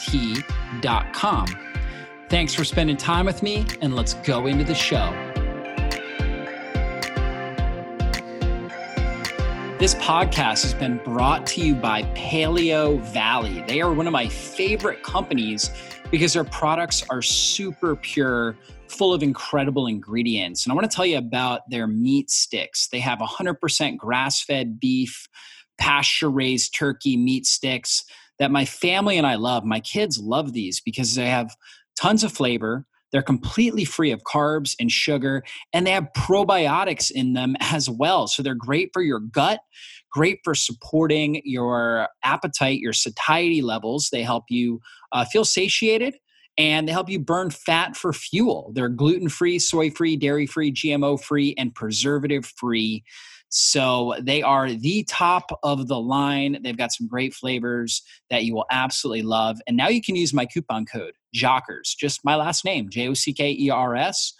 T.com. Thanks for spending time with me, and let's go into the show. This podcast has been brought to you by Paleo Valley. They are one of my favorite companies because their products are super pure, full of incredible ingredients. And I want to tell you about their meat sticks. They have 100% grass fed beef, pasture raised turkey meat sticks that my family and I love. My kids love these because they have tons of flavor. They're completely free of carbs and sugar, and they have probiotics in them as well. So they're great for your gut, great for supporting your appetite, your satiety levels. They help you uh, feel satiated and they help you burn fat for fuel. They're gluten free, soy free, dairy free, GMO free, and preservative free. So they are the top of the line. They've got some great flavors that you will absolutely love. And now you can use my coupon code JOCKERS, just my last name, J O C K E R S,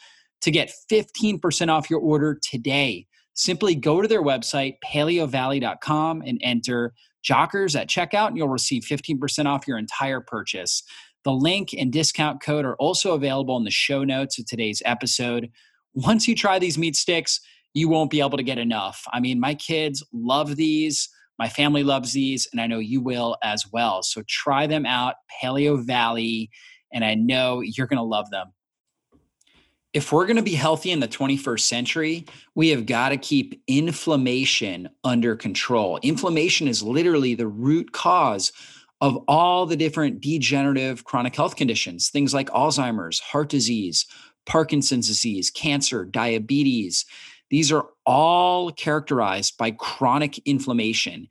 to get 15% off your order today. Simply go to their website, paleovalley.com, and enter JOCKERS at checkout, and you'll receive 15% off your entire purchase. The link and discount code are also available in the show notes of today's episode. Once you try these meat sticks, you won't be able to get enough. I mean, my kids love these. My family loves these, and I know you will as well. So try them out, Paleo Valley, and I know you're going to love them. If we're going to be healthy in the 21st century, we have got to keep inflammation under control. Inflammation is literally the root cause of all the different degenerative chronic health conditions, things like Alzheimer's, heart disease, Parkinson's disease, cancer, diabetes. These are all characterized by chronic inflammation.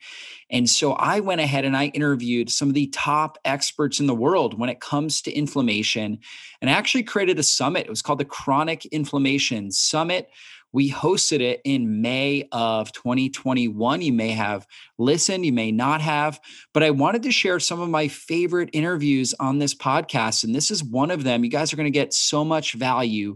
And so I went ahead and I interviewed some of the top experts in the world when it comes to inflammation and I actually created a summit. It was called the Chronic Inflammation Summit. We hosted it in May of 2021. You may have listened, you may not have, but I wanted to share some of my favorite interviews on this podcast. And this is one of them. You guys are going to get so much value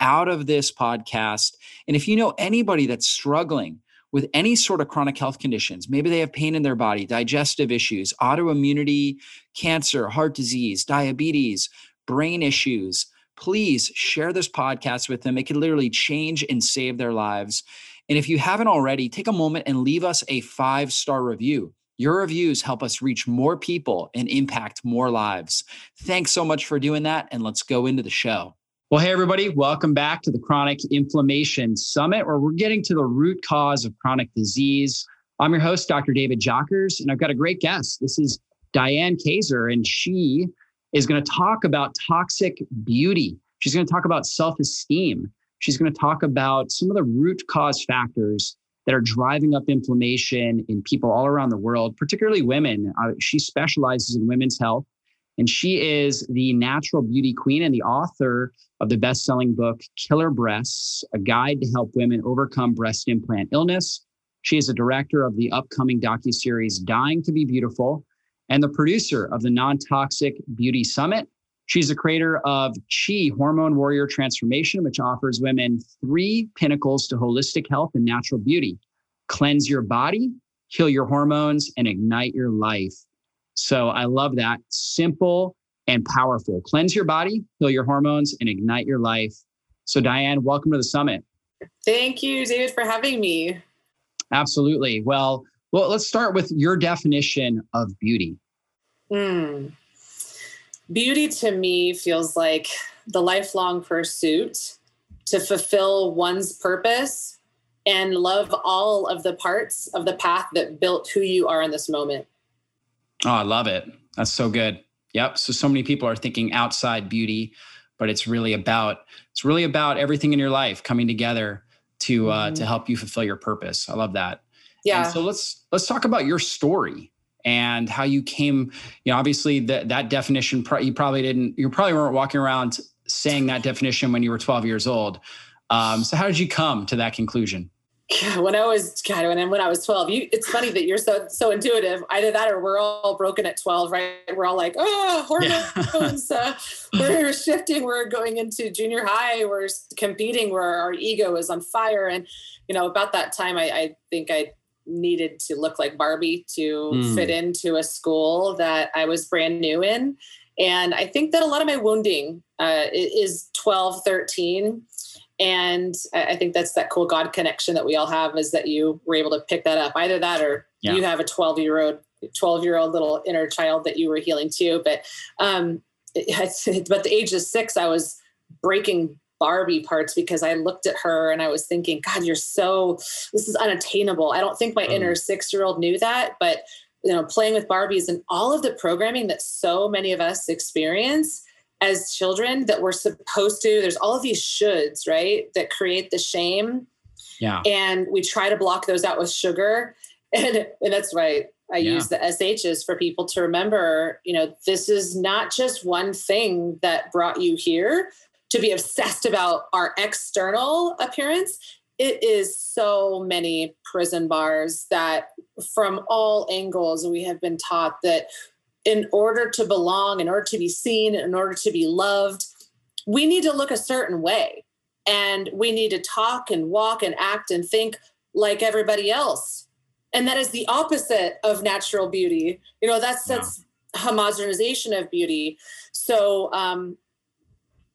out of this podcast. And if you know anybody that's struggling with any sort of chronic health conditions, maybe they have pain in their body, digestive issues, autoimmunity, cancer, heart disease, diabetes, brain issues, please share this podcast with them. It could literally change and save their lives. And if you haven't already, take a moment and leave us a five star review. Your reviews help us reach more people and impact more lives. Thanks so much for doing that. And let's go into the show. Well, hey, everybody, welcome back to the Chronic Inflammation Summit, where we're getting to the root cause of chronic disease. I'm your host, Dr. David Jockers, and I've got a great guest. This is Diane Kazer, and she is going to talk about toxic beauty. She's going to talk about self esteem. She's going to talk about some of the root cause factors that are driving up inflammation in people all around the world, particularly women. Uh, she specializes in women's health and she is the natural beauty queen and the author of the best selling book, Killer Breasts A Guide to Help Women Overcome Breast Implant Illness. She is a director of the upcoming docu-series Dying to Be Beautiful and the producer of the Non Toxic Beauty Summit. She's the creator of Chi Hormone Warrior Transformation, which offers women three pinnacles to holistic health and natural beauty cleanse your body, heal your hormones, and ignite your life. So I love that. Simple and powerful. Cleanse your body, heal your hormones, and ignite your life. So, Diane, welcome to the summit. Thank you, David, for having me. Absolutely. Well, well, let's start with your definition of beauty. Mm. beauty to me feels like the lifelong pursuit to fulfill one's purpose and love all of the parts of the path that built who you are in this moment. Oh, I love it. That's so good. Yep. So so many people are thinking outside beauty, but it's really about it's really about everything in your life coming together to uh, mm-hmm. to help you fulfill your purpose. I love that. Yeah. And so let's let's talk about your story and how you came. You know, obviously that that definition you probably didn't. You probably weren't walking around saying that definition when you were 12 years old. Um, so how did you come to that conclusion? when I was God, when I, when I was 12, you, it's funny that you're so so intuitive. Either that or we're all broken at 12, right? We're all like, oh, hormones. Yeah. uh, we're shifting. We're going into junior high. We're competing. Where our ego is on fire. And you know, about that time, I, I think I needed to look like Barbie to mm. fit into a school that I was brand new in. And I think that a lot of my wounding uh, is 12, 13 and I think that's that cool God connection that we all have is that you were able to pick that up. Either that or yeah. you have a 12 year old, 12 year old little inner child that you were healing too. But, um, but the age of six, I was breaking Barbie parts because I looked at her and I was thinking, God, you're so, this is unattainable. I don't think my mm. inner six year old knew that, but you know, playing with Barbies and all of the programming that so many of us experience as children that we're supposed to there's all of these shoulds right that create the shame. Yeah. And we try to block those out with sugar. And and that's right. I yeah. use the shs for people to remember you know this is not just one thing that brought you here to be obsessed about our external appearance. It is so many prison bars that from all angles we have been taught that in order to belong, in order to be seen, in order to be loved, we need to look a certain way. And we need to talk and walk and act and think like everybody else. And that is the opposite of natural beauty. You know, that's that's homogenization of beauty. So um,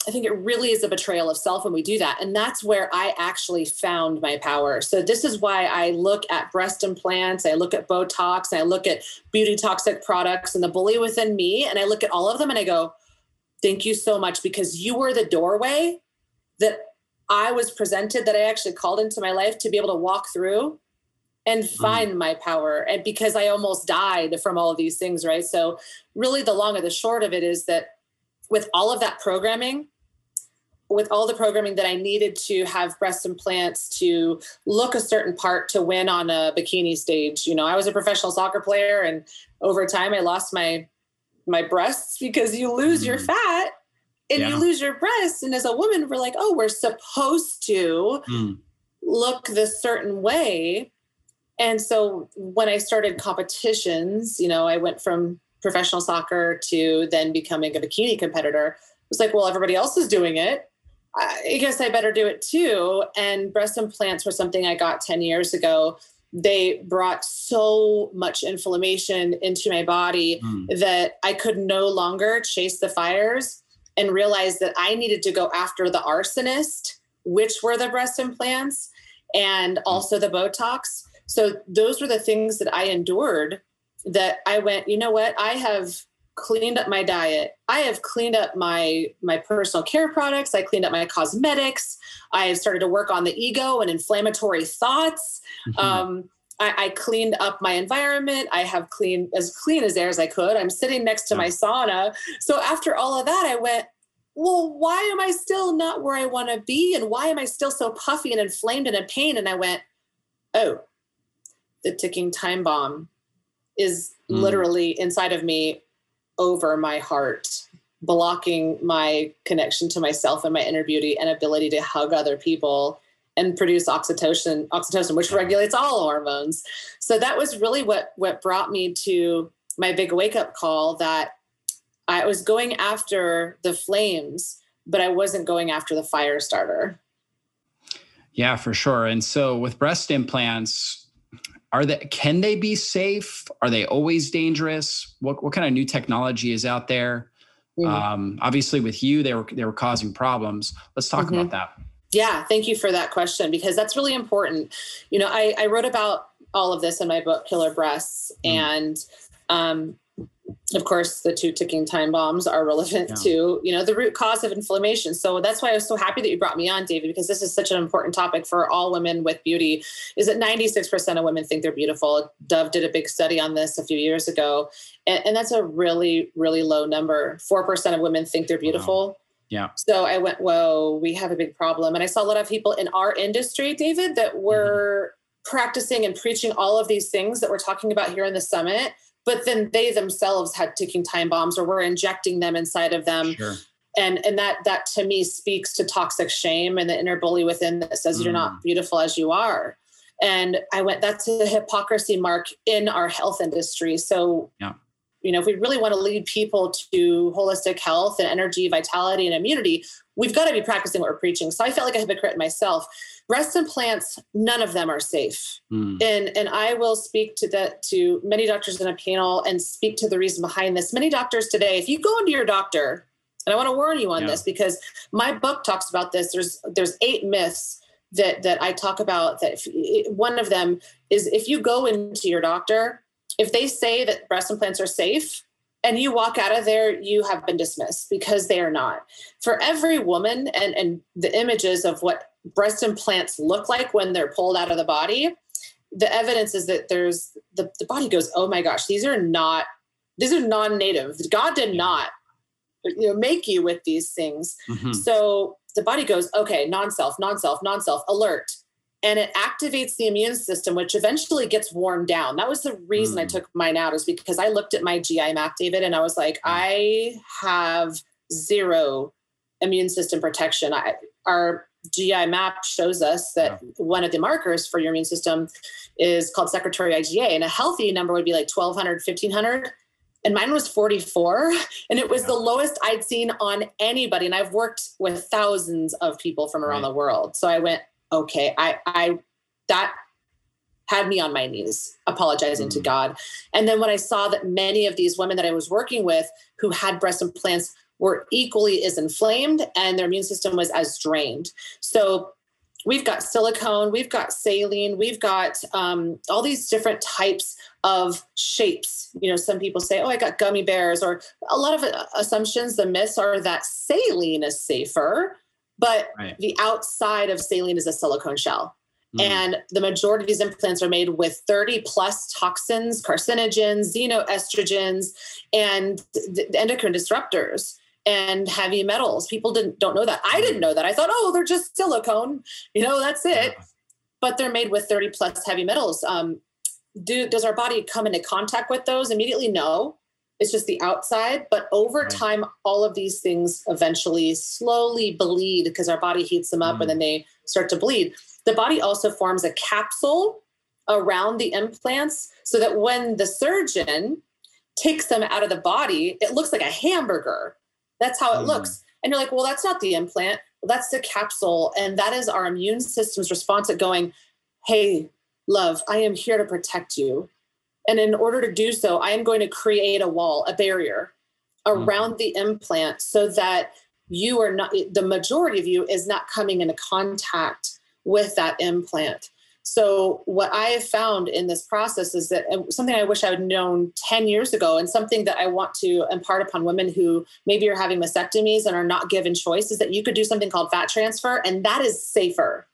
I think it really is a betrayal of self when we do that. And that's where I actually found my power. So, this is why I look at breast implants, I look at Botox, I look at beauty toxic products and the bully within me. And I look at all of them and I go, Thank you so much because you were the doorway that I was presented, that I actually called into my life to be able to walk through and mm. find my power. And because I almost died from all of these things, right? So, really, the long and the short of it is that with all of that programming, with all the programming that I needed to have breast implants to look a certain part to win on a bikini stage. You know, I was a professional soccer player and over time I lost my my breasts because you lose mm. your fat and yeah. you lose your breasts. And as a woman, we're like, oh, we're supposed to mm. look this certain way. And so when I started competitions, you know, I went from professional soccer to then becoming a bikini competitor. It was like, well, everybody else is doing it. I guess I better do it too. And breast implants were something I got 10 years ago. They brought so much inflammation into my body mm. that I could no longer chase the fires and realize that I needed to go after the arsonist, which were the breast implants and hmm. also the Botox. So those were the things that I endured that I went, you know what? I have cleaned up my diet. I have cleaned up my my personal care products. I cleaned up my cosmetics. I have started to work on the ego and inflammatory thoughts. Mm-hmm. Um, I, I, cleaned up my environment. I have cleaned as clean as air as I could. I'm sitting next to my sauna. So after all of that, I went, well, why am I still not where I want to be? And why am I still so puffy and inflamed and in pain? And I went, oh, the ticking time bomb is mm. literally inside of me over my heart, blocking my connection to myself and my inner beauty and ability to hug other people and produce oxytocin, oxytocin, which regulates all hormones. So that was really what what brought me to my big wake up call that I was going after the flames, but I wasn't going after the fire starter. Yeah, for sure. And so with breast implants, are they can they be safe are they always dangerous what, what kind of new technology is out there mm-hmm. um, obviously with you they were they were causing problems let's talk mm-hmm. about that yeah thank you for that question because that's really important you know i, I wrote about all of this in my book killer breasts mm. and um, of course the two ticking time bombs are relevant yeah. to you know the root cause of inflammation so that's why i was so happy that you brought me on david because this is such an important topic for all women with beauty is that 96% of women think they're beautiful dove did a big study on this a few years ago and, and that's a really really low number 4% of women think they're beautiful wow. Yeah. So I went, whoa, we have a big problem. And I saw a lot of people in our industry, David, that mm-hmm. were mm-hmm. practicing and preaching all of these things that we're talking about here in the summit but then they themselves had ticking time bombs or were injecting them inside of them sure. and and that that to me speaks to toxic shame and the inner bully within that says mm. you're not mm. beautiful as you are and i went that's a hypocrisy mark in our health industry so yeah you know if we really want to lead people to holistic health and energy vitality and immunity we've got to be practicing what we're preaching. So i felt like a hypocrite myself. Breast implants none of them are safe. Mm. and and i will speak to that to many doctors in a panel and speak to the reason behind this. Many doctors today if you go into your doctor and i want to warn you on yeah. this because my book talks about this. There's there's eight myths that that i talk about that if, one of them is if you go into your doctor if they say that breast implants are safe and you walk out of there you have been dismissed because they are not. For every woman and and the images of what breast implants look like when they're pulled out of the body the evidence is that there's the, the body goes oh my gosh these are not these are non-native. God did not you know make you with these things. Mm-hmm. so the body goes okay non-self non-self non-self alert and it activates the immune system, which eventually gets worn down. That was the reason mm. I took mine out, is because I looked at my GI map, David, and I was like, mm. I have zero immune system protection. I, our GI map shows us that yeah. one of the markers for your immune system is called secretory IgA, and a healthy number would be like 1200, 1500. And mine was 44, and it was the lowest I'd seen on anybody. And I've worked with thousands of people from around right. the world. So I went, okay, I, I, that had me on my knees apologizing mm. to God. And then when I saw that many of these women that I was working with who had breast implants were equally as inflamed and their immune system was as drained. So we've got silicone, we've got saline, we've got um, all these different types of shapes. You know, some people say, oh, I got gummy bears, or a lot of uh, assumptions, the myths are that saline is safer but right. the outside of saline is a silicone shell. Mm. And the majority of these implants are made with 30 plus toxins, carcinogens, xenoestrogens, and the endocrine disruptors and heavy metals. People didn't don't know that. I didn't know that. I thought, oh, they're just silicone. You know, that's it. Yeah. But they're made with 30 plus heavy metals. Um, do, does our body come into contact with those immediately? No. It's just the outside. But over time, all of these things eventually slowly bleed because our body heats them up mm. and then they start to bleed. The body also forms a capsule around the implants so that when the surgeon takes them out of the body, it looks like a hamburger. That's how it mm. looks. And you're like, well, that's not the implant. That's the capsule. And that is our immune system's response at going, hey, love, I am here to protect you. And in order to do so, I am going to create a wall, a barrier around mm. the implant so that you are not, the majority of you is not coming into contact with that implant. So, what I have found in this process is that something I wish I had known 10 years ago, and something that I want to impart upon women who maybe are having mastectomies and are not given choice, is that you could do something called fat transfer, and that is safer.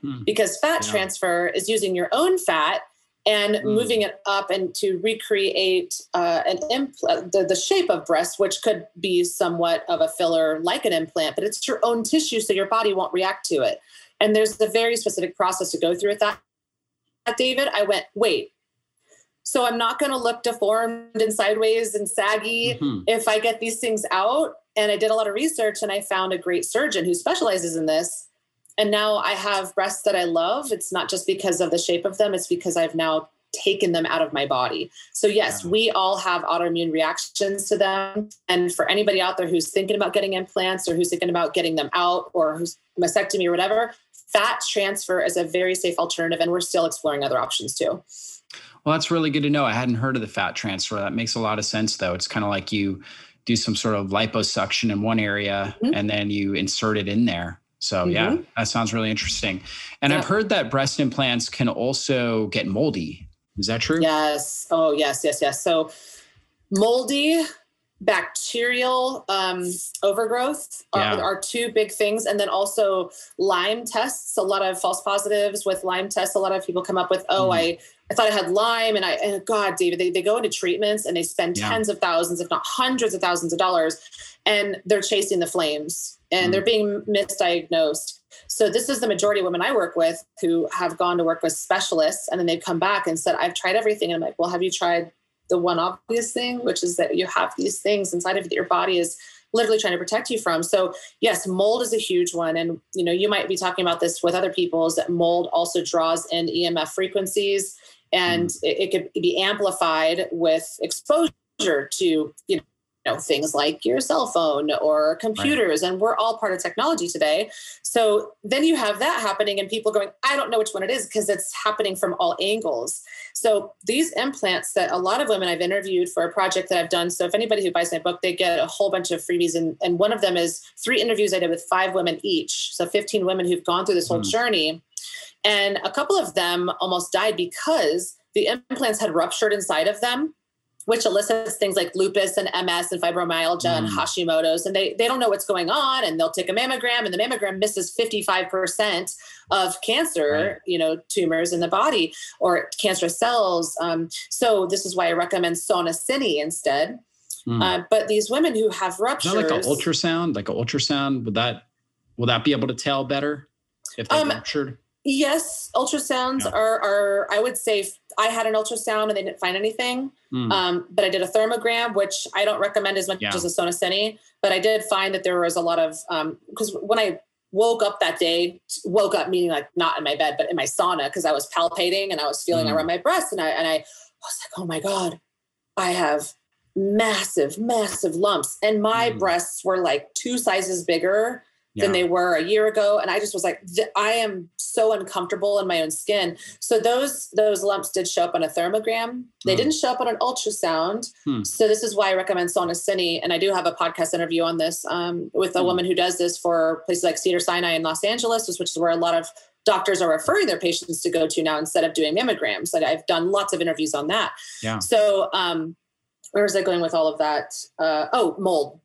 Hmm. Because fat yeah. transfer is using your own fat and mm. moving it up and to recreate uh, an implant, the, the shape of breast, which could be somewhat of a filler like an implant, but it's your own tissue, so your body won't react to it. And there's a very specific process to go through with that. David, I went, wait. So I'm not going to look deformed and sideways and saggy mm-hmm. if I get these things out. And I did a lot of research and I found a great surgeon who specializes in this and now I have breasts that I love. It's not just because of the shape of them, it's because I've now taken them out of my body. So, yes, we all have autoimmune reactions to them. And for anybody out there who's thinking about getting implants or who's thinking about getting them out or who's mastectomy or whatever, fat transfer is a very safe alternative. And we're still exploring other options too. Well, that's really good to know. I hadn't heard of the fat transfer. That makes a lot of sense, though. It's kind of like you do some sort of liposuction in one area mm-hmm. and then you insert it in there. So mm-hmm. yeah, that sounds really interesting. And yeah. I've heard that breast implants can also get moldy. Is that true? Yes. Oh, yes, yes, yes. So moldy bacterial um, overgrowth yeah. are, are, two big things and then also lyme tests a lot of false positives with lyme tests a lot of people come up with oh mm. i i thought i had lyme and i and god david they, they go into treatments and they spend yeah. tens of thousands if not hundreds of thousands of dollars and they're chasing the flames and mm. they're being misdiagnosed so this is the majority of women i work with who have gone to work with specialists and then they've come back and said i've tried everything and i'm like well have you tried the one obvious thing, which is that you have these things inside of your body is literally trying to protect you from. So yes, mold is a huge one. And you know, you might be talking about this with other people is that mold also draws in EMF frequencies and mm. it, it could be amplified with exposure to, you know, know things like your cell phone or computers right. and we're all part of technology today so then you have that happening and people going i don't know which one it is because it's happening from all angles so these implants that a lot of women i've interviewed for a project that i've done so if anybody who buys my book they get a whole bunch of freebies and, and one of them is three interviews i did with five women each so 15 women who've gone through this whole mm. journey and a couple of them almost died because the implants had ruptured inside of them which elicits things like lupus and MS and fibromyalgia mm. and Hashimoto's. And they, they don't know what's going on and they'll take a mammogram and the mammogram misses 55% of cancer, right. you know, tumors in the body or cancerous cells. Um, so this is why I recommend SonoCiné instead. Mm. Uh, but these women who have ruptures. like an ultrasound, like an ultrasound, would that, will that be able to tell better if they um, ruptured? Yes, ultrasounds yeah. are, are, I would say, I had an ultrasound and they didn't find anything. Mm. Um, but I did a thermogram, which I don't recommend as much yeah. as a SonoCiné. But I did find that there was a lot of, because um, when I woke up that day, woke up meaning like not in my bed, but in my sauna, because I was palpating and I was feeling mm. around my breast. And I, and I was like, oh my God, I have massive, massive lumps. And my mm. breasts were like two sizes bigger yeah. than they were a year ago. And i just was like i am so uncomfortable in my own skin. So those those lumps did show up on a thermogram. They mm. didn't show up on an ultrasound. Hmm. so this is why i recommend SonoCiné and i do have a podcast interview on this um, with a hmm. woman who does this for places like cedar sinai in los angeles which is where a lot of doctors are referring their patients to go to now instead of doing mammograms. And i've done lots of interviews on that. Yeah. So um where was i going with all of that? Uh, oh mold.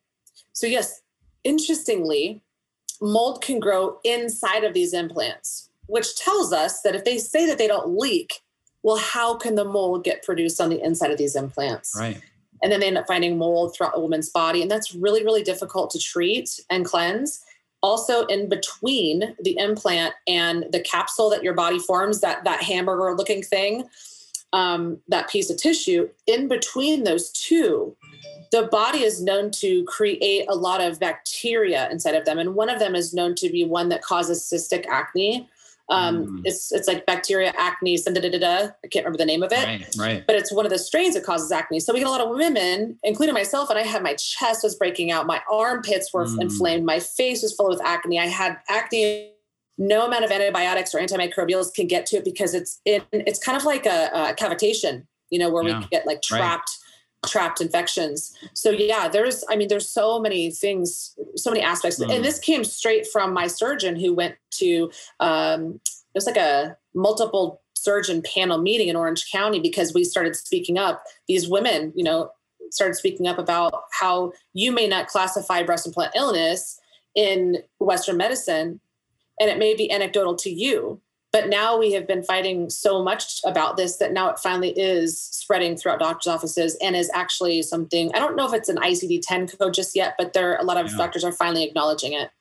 So yes interestingly mold can grow inside of these implants, which tells us that if they say that they don't leak, well, how can the mold get produced on the inside of these implants? Right. And then they end up finding mold throughout a woman's body. And that's really, really difficult to treat and cleanse. Also, in between the implant and the capsule that your body forms, that, that hamburger looking thing, um, that piece of tissue, in between those two, the body is known to create a lot of bacteria inside of them, and one of them is known to be one that causes cystic acne. Um, mm. It's it's like bacteria acne. Da, da, da, da. I can't remember the name of it. Right, right. But it's one of the strains that causes acne. So we get a lot of women, including myself, and I had my chest was breaking out, my armpits were mm. inflamed, my face was full with acne. I had acne. No amount of antibiotics or antimicrobials can get to it because it's in. It's kind of like a, a cavitation, you know, where yeah. we get like trapped. Right trapped infections. So yeah, there's I mean there's so many things, so many aspects. Mm. And this came straight from my surgeon who went to um it was like a multiple surgeon panel meeting in Orange County because we started speaking up. These women, you know, started speaking up about how you may not classify breast implant illness in Western medicine and it may be anecdotal to you but now we have been fighting so much about this that now it finally is spreading throughout doctors' offices and is actually something. I don't know if it's an ICD 10 code just yet, but there a lot of yeah. doctors are finally acknowledging it.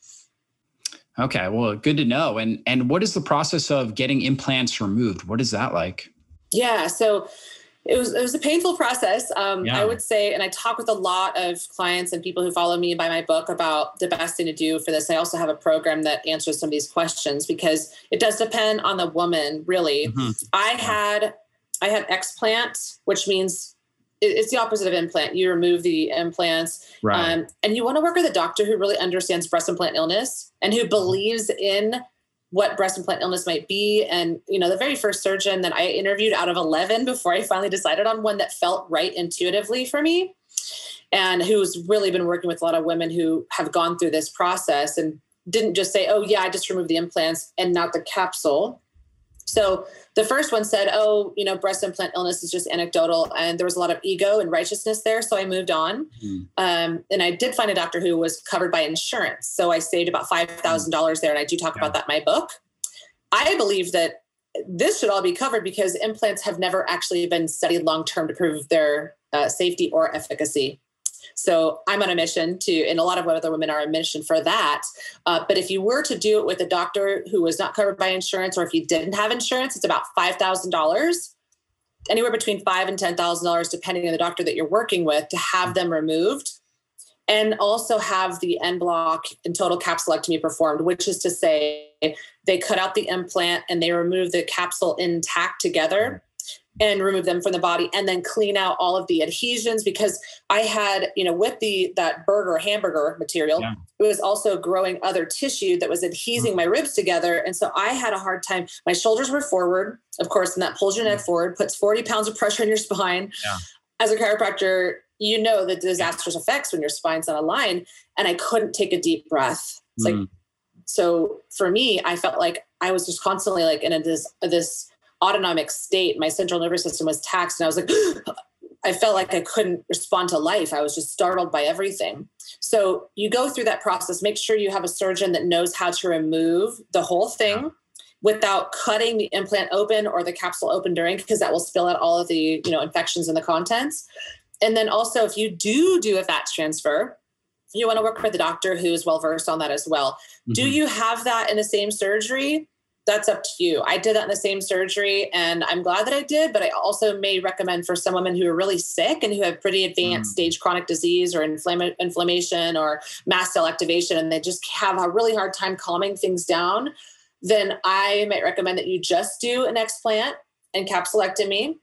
Okay, well, good to know. And and what is the process of getting implants removed? What is that like? Yeah, so it was it was a painful process. Um, yeah. I would say, and I talk with a lot of clients and people who follow me by my book about the best thing to do for this. I also have a program that answers some of these questions because it does depend on the woman. Really, mm-hmm. I had I had explant, which means it's the opposite of implant. You remove the implants, right. um, and you want to work with a doctor who really understands breast implant illness and who believes in what breast implant illness might be. And, you know, the very first surgeon that I interviewed out of 11 before I finally decided on one that felt right intuitively for me and who's really been working with a lot of women who have gone through this process and didn't just say, oh, yeah, I just removed the implants and not the capsule. So the first one said, oh, you know, breast implant illness is just anecdotal. And there was a lot of ego and righteousness there. So I moved on. Mm. Um, and I did find a doctor who was covered by insurance. So I saved about $5,000 there. And I do talk yeah. about that in my book. I believe that this should all be covered because implants have never actually been studied long term to prove their uh, safety or efficacy. So I'm on a mission to, and a lot of other women are on a mission for that. Uh, but if you were to do it with a doctor who was not covered by insurance, or if you didn't have insurance, it's about five thousand dollars, anywhere between five and ten thousand dollars, depending on the doctor that you're working with, to have them removed. And also have the en bloc and total capsulectomy performed, which is to say, they cut out the implant and they remove the capsule intact together and remove them from the body and then clean out all of the adhesions because I had, you know, with the that burger hamburger material, yeah. it was also growing other tissue that was adhesing mm. my ribs together. And so I had a hard time. My shoulders were forward, of course, and that pulls your neck mm. forward, puts 40 pounds of pressure on your spine. Yeah. As a chiropractor, you know the disastrous effects when your spine's on a line. And I couldn't take a deep breath. It's mm. like so for me, I felt like I was just constantly like in a, this this autonomic state. My central nervous system was taxed, and I was like, I felt like I couldn't respond to life. I was just startled by everything. So you go through that process. Make sure you have a surgeon that knows how to remove the whole thing without cutting the implant open or the capsule open during, because that will spill out all of the you know infections and the contents. And then also, if you do do a fat transfer, you want to work with a doctor who is well versed on that as well. Mm-hmm. Do you have that in the same surgery? That's up to you. I did that in the same surgery and I'm glad that I did, but I also may recommend for some women who are really sick and who have pretty advanced mm. stage chronic disease or inflama- inflammation or mast cell activation and they just have a really hard time calming things down, then I might recommend that you just do an explant and capsulectomy,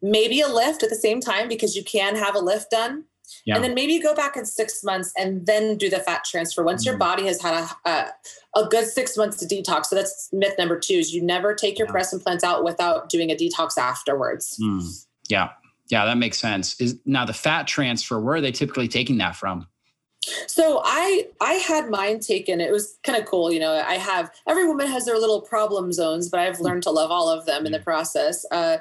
maybe a lift at the same time because you can have a lift done yeah. And then maybe go back in six months and then do the fat transfer once mm your body has had a, a, a, good six months to detox. So that's myth number two is you never take your yeah. breast implants out without doing a detox afterwards. Mm. Yeah. Yeah, that makes sense. Is now the fat transfer, where are they typically taking that from? So I I had mine taken. It was kind of cool, you know. I have every woman has their little problem zones, but I've learned to love all of them in the process. Uh,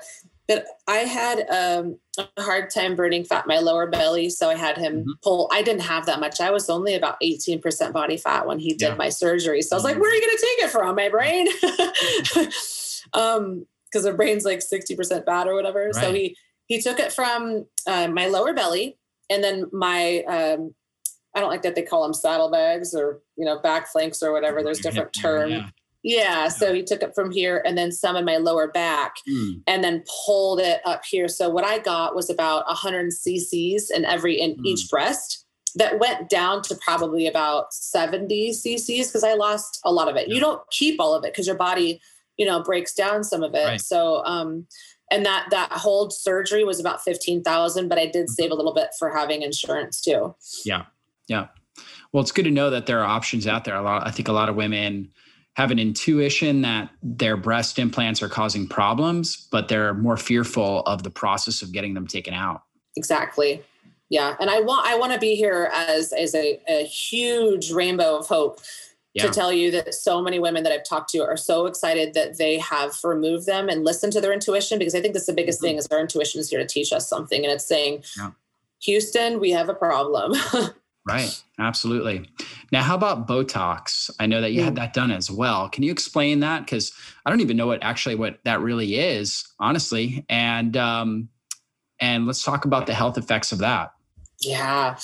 but I had um, a hard time burning fat my lower belly, so I had him mm-hmm. pull. I didn't have that much. I was only about eighteen percent body fat when he did yeah. my surgery. So I was like, mm-hmm. "Where are you going to take it from? My brain?" um, because the brain's like sixty percent fat or whatever. Right. So he he took it from uh, my lower belly, and then my um, I don't like that they call them saddlebags or you know back flanks or whatever. There's different terms. Yeah. Yeah, so he took it from here and then some in my lower back mm. and then pulled it up here. So what I got was about 100 cc's in every in mm. each breast that went down to probably about 70 cc's because I lost a lot of it. Yeah. You don't keep all of it because your body, you know, breaks down some of it. Right. So um and that that whole surgery was about 15,000 but I did mm-hmm. save a little bit for having insurance too. Yeah. Yeah. Well, it's good to know that there are options out there. A lot I think a lot of women have an intuition that their breast implants are causing problems, but they're more fearful of the process of getting them taken out. Exactly. Yeah. And I want I want to be here as as a, a huge rainbow of hope yeah. to tell you that so many women that I've talked to are so excited that they have removed them and listened to their intuition because I think that's the biggest mm-hmm. thing is our intuition is here to teach us something and it's saying, yeah. Houston, we have a problem. Right. Absolutely. Now, how about Botox? I know that you had that done as well. Can you explain that? Because I don't even know what actually what that really is, honestly. And um, and let's talk about the health effects of that. Yeah.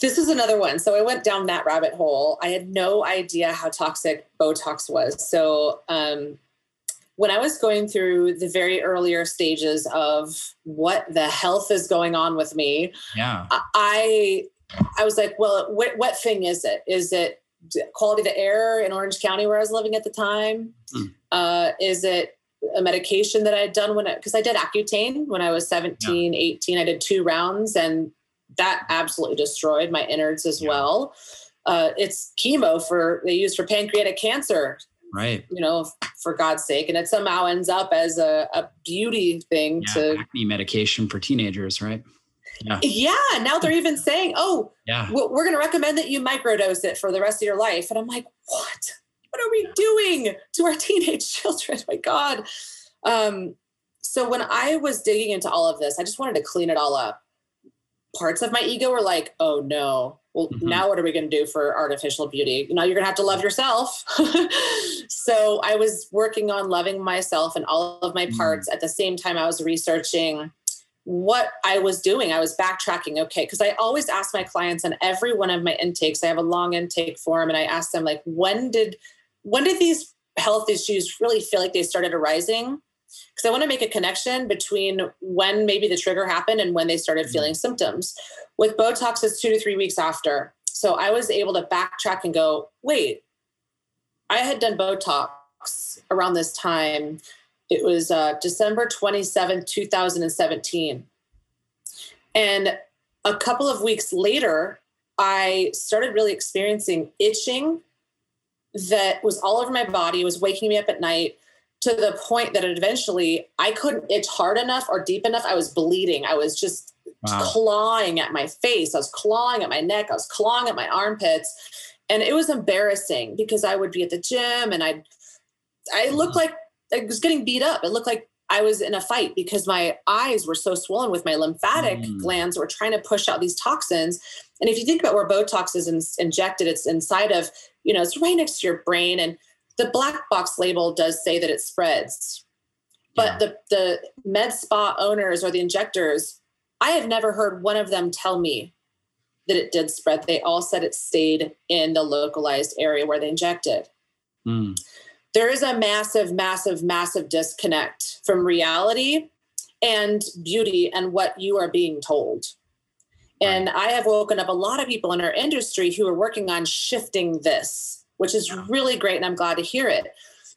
This is another one. So I went down that rabbit hole. I had no idea how toxic Botox was. So um, when I was going through the very earlier stages of what the health is going on with me, yeah, I I was like, well, what, what thing is it? Is it quality of the air in Orange County where I was living at the time? Mm. Uh, is it a medication that I had done when I, because I did Accutane when I was 17, yeah. 18. I did two rounds and that absolutely destroyed my innards as yeah. well. Uh, it's chemo for, they use for pancreatic cancer. Right. You know, for God's sake. And it somehow ends up as a, a beauty thing yeah, to acne medication for teenagers, right? Yeah. yeah. Now they're even saying, oh, yeah. we're going to recommend that you microdose it for the rest of your life. And I'm like, what? what are we doing to our teenage children? my God. Um, so when I was digging into all of this, I just wanted to clean it all up. Parts of my ego were like, oh no, well, mm-hmm. now what are we going to do for artificial beauty? You know, you're going to have to love yourself. so I was working on loving myself and all of my mm. parts mm-hmm. at the same time I was researching what I was doing. I was backtracking. Okay. Cause I always ask my clients on every one of my intakes, I have a long intake form and I ask them like, when did, when did these health issues really feel like they started arising? Because I want to make a connection between when maybe the trigger happened and when they started mm-hmm. feeling symptoms. With Botox, it's two to three weeks after. So I was able to backtrack and go, wait, I had done Botox around this time it was uh, December 27, 2017. And a couple of weeks later, I started really experiencing itching that was all over my body, it was waking me up at night to the point that eventually I couldn't itch hard enough or deep enough. I was bleeding. I was just wow. clawing at my face. I was clawing at my neck. I was clawing at my armpits. And it was embarrassing because I would be at the gym and I'd I looked like I was getting beat up. It looked like I was in a fight because my eyes were so swollen with my lymphatic mm. glands were trying to push out these toxins. And if you think about where Botox is in, injected, it's inside of, you know, it's right next to your brain. And the black box label does say that it spreads. But yeah. the, the med spa owners or the injectors, I have never heard one of them tell me that it did spread. They all said it stayed in the localized area where they injected. Mm there is a massive, massive, massive disconnect from reality and beauty and what you are being told. And I have woken up a lot of people in our industry who are working on shifting this, which is really great. And I'm glad to hear it.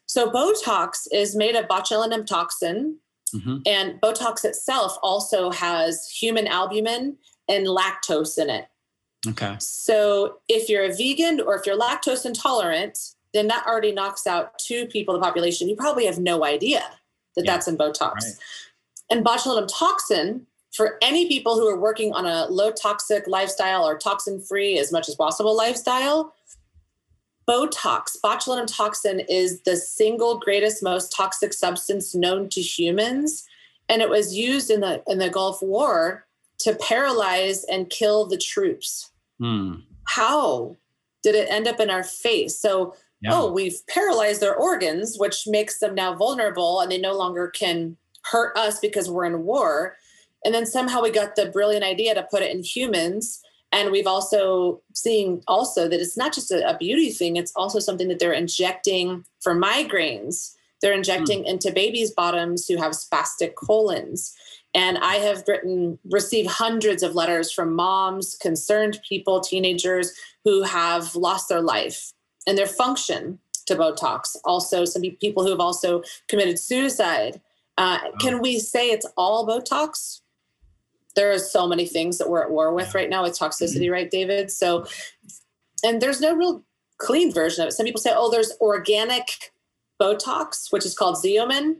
So, Botox is made of botulinum toxin, mm-hmm. and Botox itself also has human albumin and lactose in it. Okay. So, if you're a vegan or if you're lactose intolerant, then that already knocks out two people in the population. You probably have no idea that yeah. that's in Botox. Right. And botulinum toxin, for any people who are working on a low toxic lifestyle or toxin free as much as possible lifestyle, Botox, botulinum toxin is the single greatest, most toxic substance known to humans. And it was used in the in the Gulf War to paralyze and kill the troops. Hmm. How did it end up in our face? So yeah. oh, we've paralyzed their organs, which makes them now vulnerable and they no longer can hurt us because we're in war. And then somehow we got the brilliant idea to put it in humans. And we've also seen also that it's not just a, a beauty thing, it's also something that they're injecting for migraines. They're injecting mm. into babies' bottoms who have spastic colons. And I have written, received hundreds of letters from moms, concerned people, teenagers who have lost their life and their function to Botox. Also, some people who have also committed suicide. Uh, Can we say it's all Botox? There are so many things that we're at war with right now with toxicity, mm-hmm. right, David? So, and there's no real clean version of it. Some people say, oh, there's organic Botox, which is called Xeomin,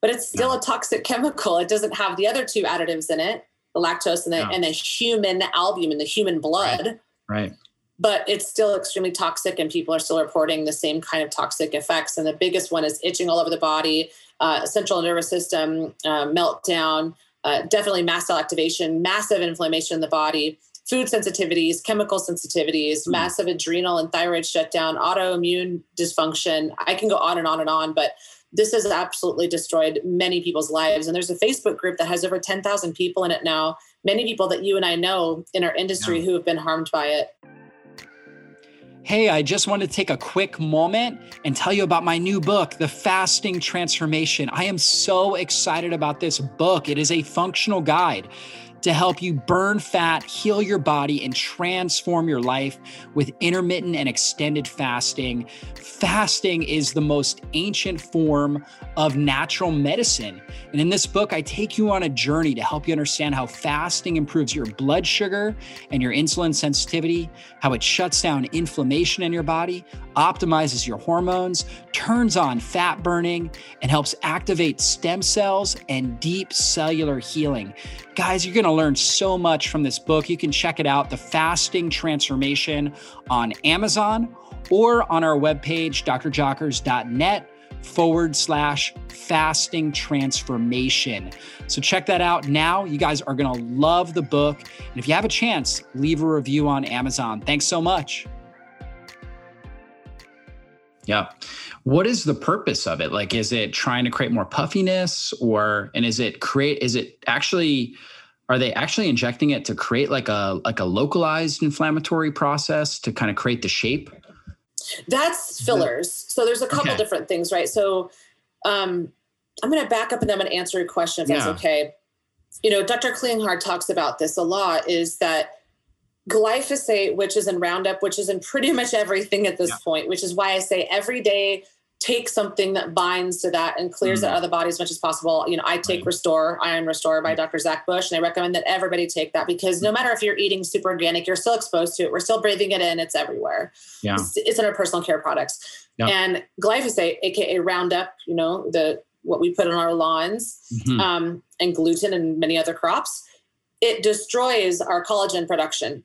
but it's still a toxic chemical. It doesn't have the other two additives in it, the lactose and the, and the human albumin, the human blood. Right. right but it's still extremely toxic and people are still reporting the same kind of toxic effects and the biggest one is itching all over the body uh, central nervous system uh, meltdown uh, definitely mast cell activation massive inflammation in the body food sensitivities chemical sensitivities mm. massive adrenal and thyroid shutdown autoimmune dysfunction i can go on and on and on but this has absolutely destroyed many people's lives and there's a facebook group that has over 10,000 people in it now many people that you and i know in our industry yeah. who have been harmed by it Hey, I just want to take a quick moment and tell you about my new book, The Fasting Transformation. I am so excited about this book. It is a functional guide to help you burn fat, heal your body, and transform your life with intermittent and extended fasting. Fasting is the most ancient form of natural medicine. And in this book, I take you on a journey to help you understand how fasting improves your blood sugar and your insulin sensitivity, how it shuts down inflammation in your body, optimizes your hormones, turns on fat burning, and helps activate stem cells and deep cellular healing. Guys, you're going to learn so much from this book. You can check it out, The Fasting Transformation, on Amazon or on our webpage, drjockers.net forward slash fasting transformation. So check that out now. You guys are going to love the book. And if you have a chance, leave a review on Amazon. Thanks so much. Yeah. What is the purpose of it? Like, is it trying to create more puffiness or, and is it create, is it actually, are they actually injecting it to create like a, like a localized inflammatory process to kind of create the shape? That's fillers. So there's a couple okay. different things, right? So, um, I'm going to back up and then I'm going to answer your question if yeah. that's okay. You know, Dr. Klinghardt talks about this a lot is that glyphosate, which is in Roundup, which is in pretty much everything at this yeah. point, which is why I say every day take something that binds to that and clears mm-hmm. it out of the body as much as possible. You know, I take right. Restore, Ion Restore by Dr. Zach Bush, and I recommend that everybody take that because no matter if you're eating super organic, you're still exposed to it. We're still breathing it in. It's everywhere. Yeah. It's, it's in our personal care products. Yeah. And glyphosate, aka Roundup, you know, the what we put on our lawns, mm-hmm. um, and gluten and many other crops, it destroys our collagen production.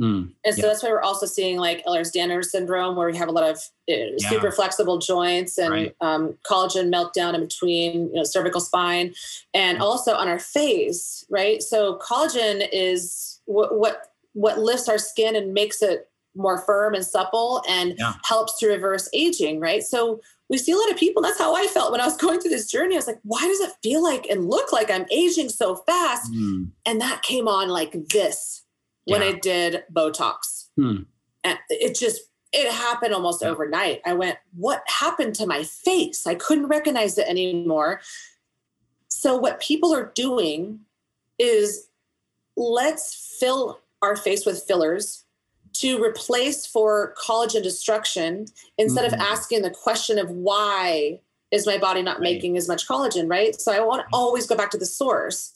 Mm, and so yeah. that's why we're also seeing like Ehlers-Danlos syndrome, where we have a lot of uh, yeah. super flexible joints and right. um, collagen meltdown in between, you know, cervical spine, and also on our face, right? So collagen is what what what lifts our skin and makes it more firm and supple and yeah. helps to reverse aging, right? So we see a lot of people. That's how I felt when I was going through this journey. I was like, why does it feel like and look like I'm aging so fast? Mm. And that came on like this when yeah. I did Botox. Hmm. And it just, it happened almost yeah. overnight. I went, what happened to my face? I couldn't recognize it anymore. So, what people are doing is let's fill our face with fillers to replace for collagen destruction instead mm-hmm. of asking the question of why is my body not right. making as much collagen, right? So I want to always go back to the source.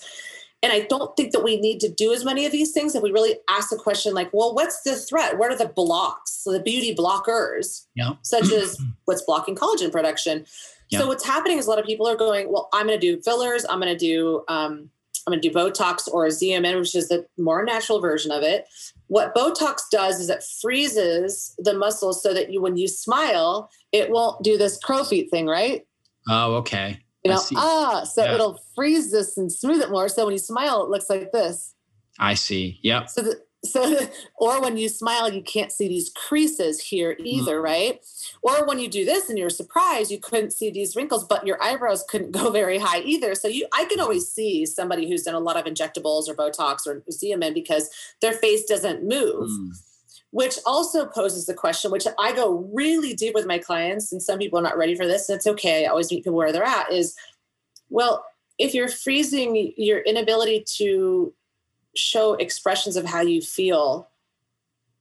And I don't think that we need to do as many of these things if we really ask the question like, well, what's the threat? What are the blocks? So the beauty blockers, yeah. such as what's blocking collagen production. Yeah. So what's happening is a lot of people are going, well, I'm going to do fillers. I'm going to do, um, I'm going to do Botox or Xeomin, which is the more natural version of it. What Botox does is it freezes the muscles so that you, when you smile, it won't do this crow feet thing, right? Oh, okay. You know, ah, so yeah. it'll freeze this and smooth it more. So when you smile, it looks like this. I see. Yep. So, the, so, or when you smile, you can't see these creases here either, mm. right? Or when you do this and you're surprised, you couldn't see these wrinkles, but your eyebrows couldn't go very high either. So you, I can always see somebody who's done a lot of injectables or Botox or Xeomin because their face doesn't move. Mm which also poses the question, which I go really deep with my clients, and some people are not ready for this, and it's okay. I always meet people where they're at is, well, if you're freezing your inability to show expressions of how you feel,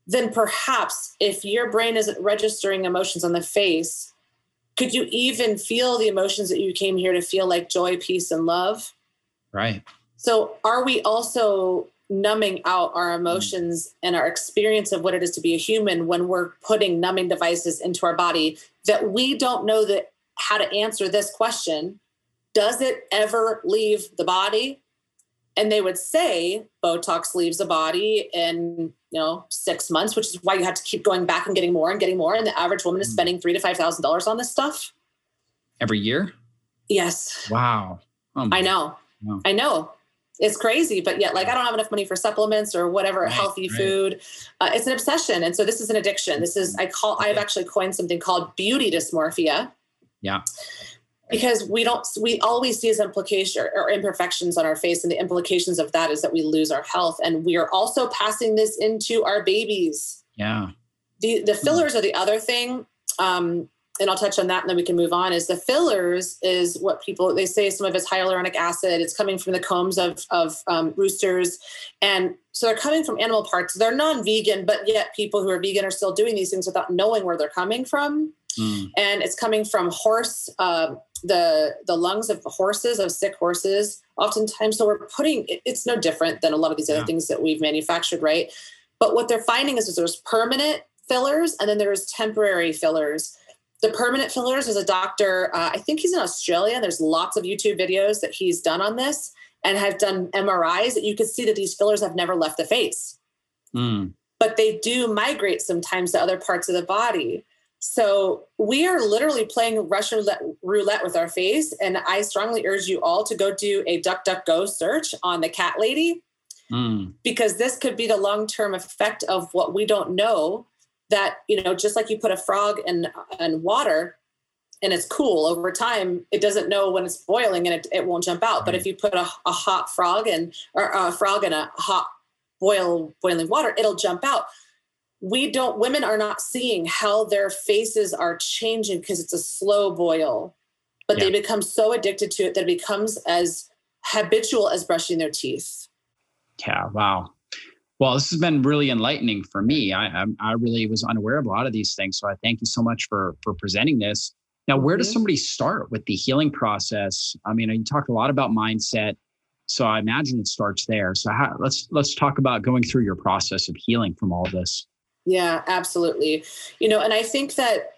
then perhaps if your brain isn't registering emotions on the face, could you even feel the emotions that you came here to feel like joy, peace, and love? Right. So, are we also numbing out our mm. emotions and our experience of what it is to be a human when we're putting numbing devices into our body that we don't know that how to answer this question does it ever leave the body? And they would say botox leaves the body in you know six months which is why you have to keep going back and getting more and getting more. And the average woman is mm. spending three to five thousand dollars on this stuff. Every year? Yes. Wow. Oh i know. Wow. i know it's crazy but yet like i don't have enough money for supplements or whatever right, healthy right. food. Uh, it's an obsession and so this is an addiction. This is i call i've actually coined something called beauty dysmorphia. Yeah. Because we don't we always see as implication or imperfections on our face and the implications of that is that we lose our health and we are also passing this into our babies. Yeah. The the fillers are the other thing. Um, and I'll touch on that and then we can move on, is the fillers is what people, they say some of it's hyaluronic acid. It's coming from the combs of, of um, roosters. And so they're coming from animal parts. They're non-vegan, but yet people who are vegan are still doing these things without knowing where they're coming from. Mm. And it's coming from horse, uh, the the lungs of horses, of sick horses, oftentimes. So we're putting, it's no different than a lot of these other things that we've manufactured, right? But what they're finding is, is there's permanent fillers and then there's temporary fillers the permanent fillers is a doctor uh, i think he's in australia there's lots of youtube videos that he's done on this and have done MRIs that you can see that these fillers have never left the face. Mm. But they do migrate sometimes to other parts of the body. So we are literally playing Russian roulette with our face. And I strongly urge you all to go do a DuckDuckGo search on the cat lady mm. because this could be the long term effect of what we don't know. That, you know, just like you put a frog in, in water and it's cool over time, it doesn't know when it's boiling and it, it won't jump out. But if you put a, a hot frog and or a frog in a hot boil boiling water, it'll jump out we don't women are not seeing how their faces are changing because it's a slow boil but yeah. they become so addicted to it that it becomes as habitual as brushing their teeth yeah wow well this has been really enlightening for me i i really was unaware of a lot of these things so i thank you so much for for presenting this now where does mm-hmm. somebody start with the healing process i mean you talked a lot about mindset so i imagine it starts there so how, let's let's talk about going through your process of healing from all this yeah, absolutely. You know, and I think that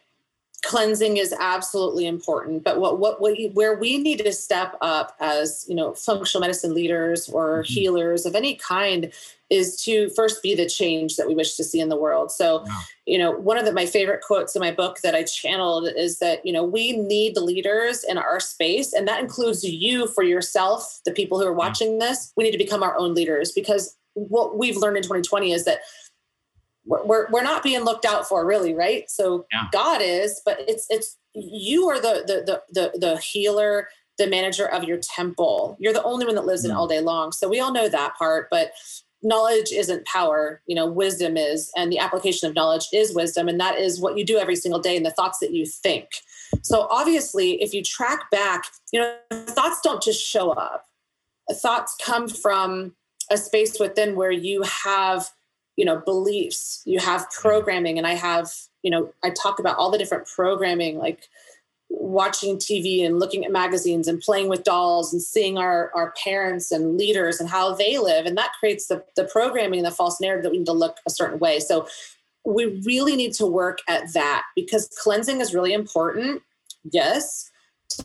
cleansing is absolutely important but what what we, where we need to step up as you know functional medicine leaders or mm-hmm. healers of any kind is to first be the change that we wish to see in the world so yeah. you know one of the, my favorite quotes in my book that i channeled is that you know we need the leaders in our space and that includes you for yourself the people who are watching yeah. this we need to become our own leaders because what we've learned in 2020 is that we're, we're not being looked out for really right so yeah. god is but it's it's you are the, the the the the healer the manager of your temple you're the only one that lives in all day long so we all know that part but knowledge isn't power you know wisdom is and the application of knowledge is wisdom and that is what you do every single day and the thoughts that you think. So obviously if you track back you know thoughts don't just show up. Thoughts come from a space within where you have you know beliefs you have programming and i have you know i talk about all the different programming like watching tv and looking at magazines and playing with dolls and seeing our our parents and leaders and how they live. And that creates the, the programming and the false narrative that we need to look a certain way. So we really need to work at that because cleansing is really important. Yes.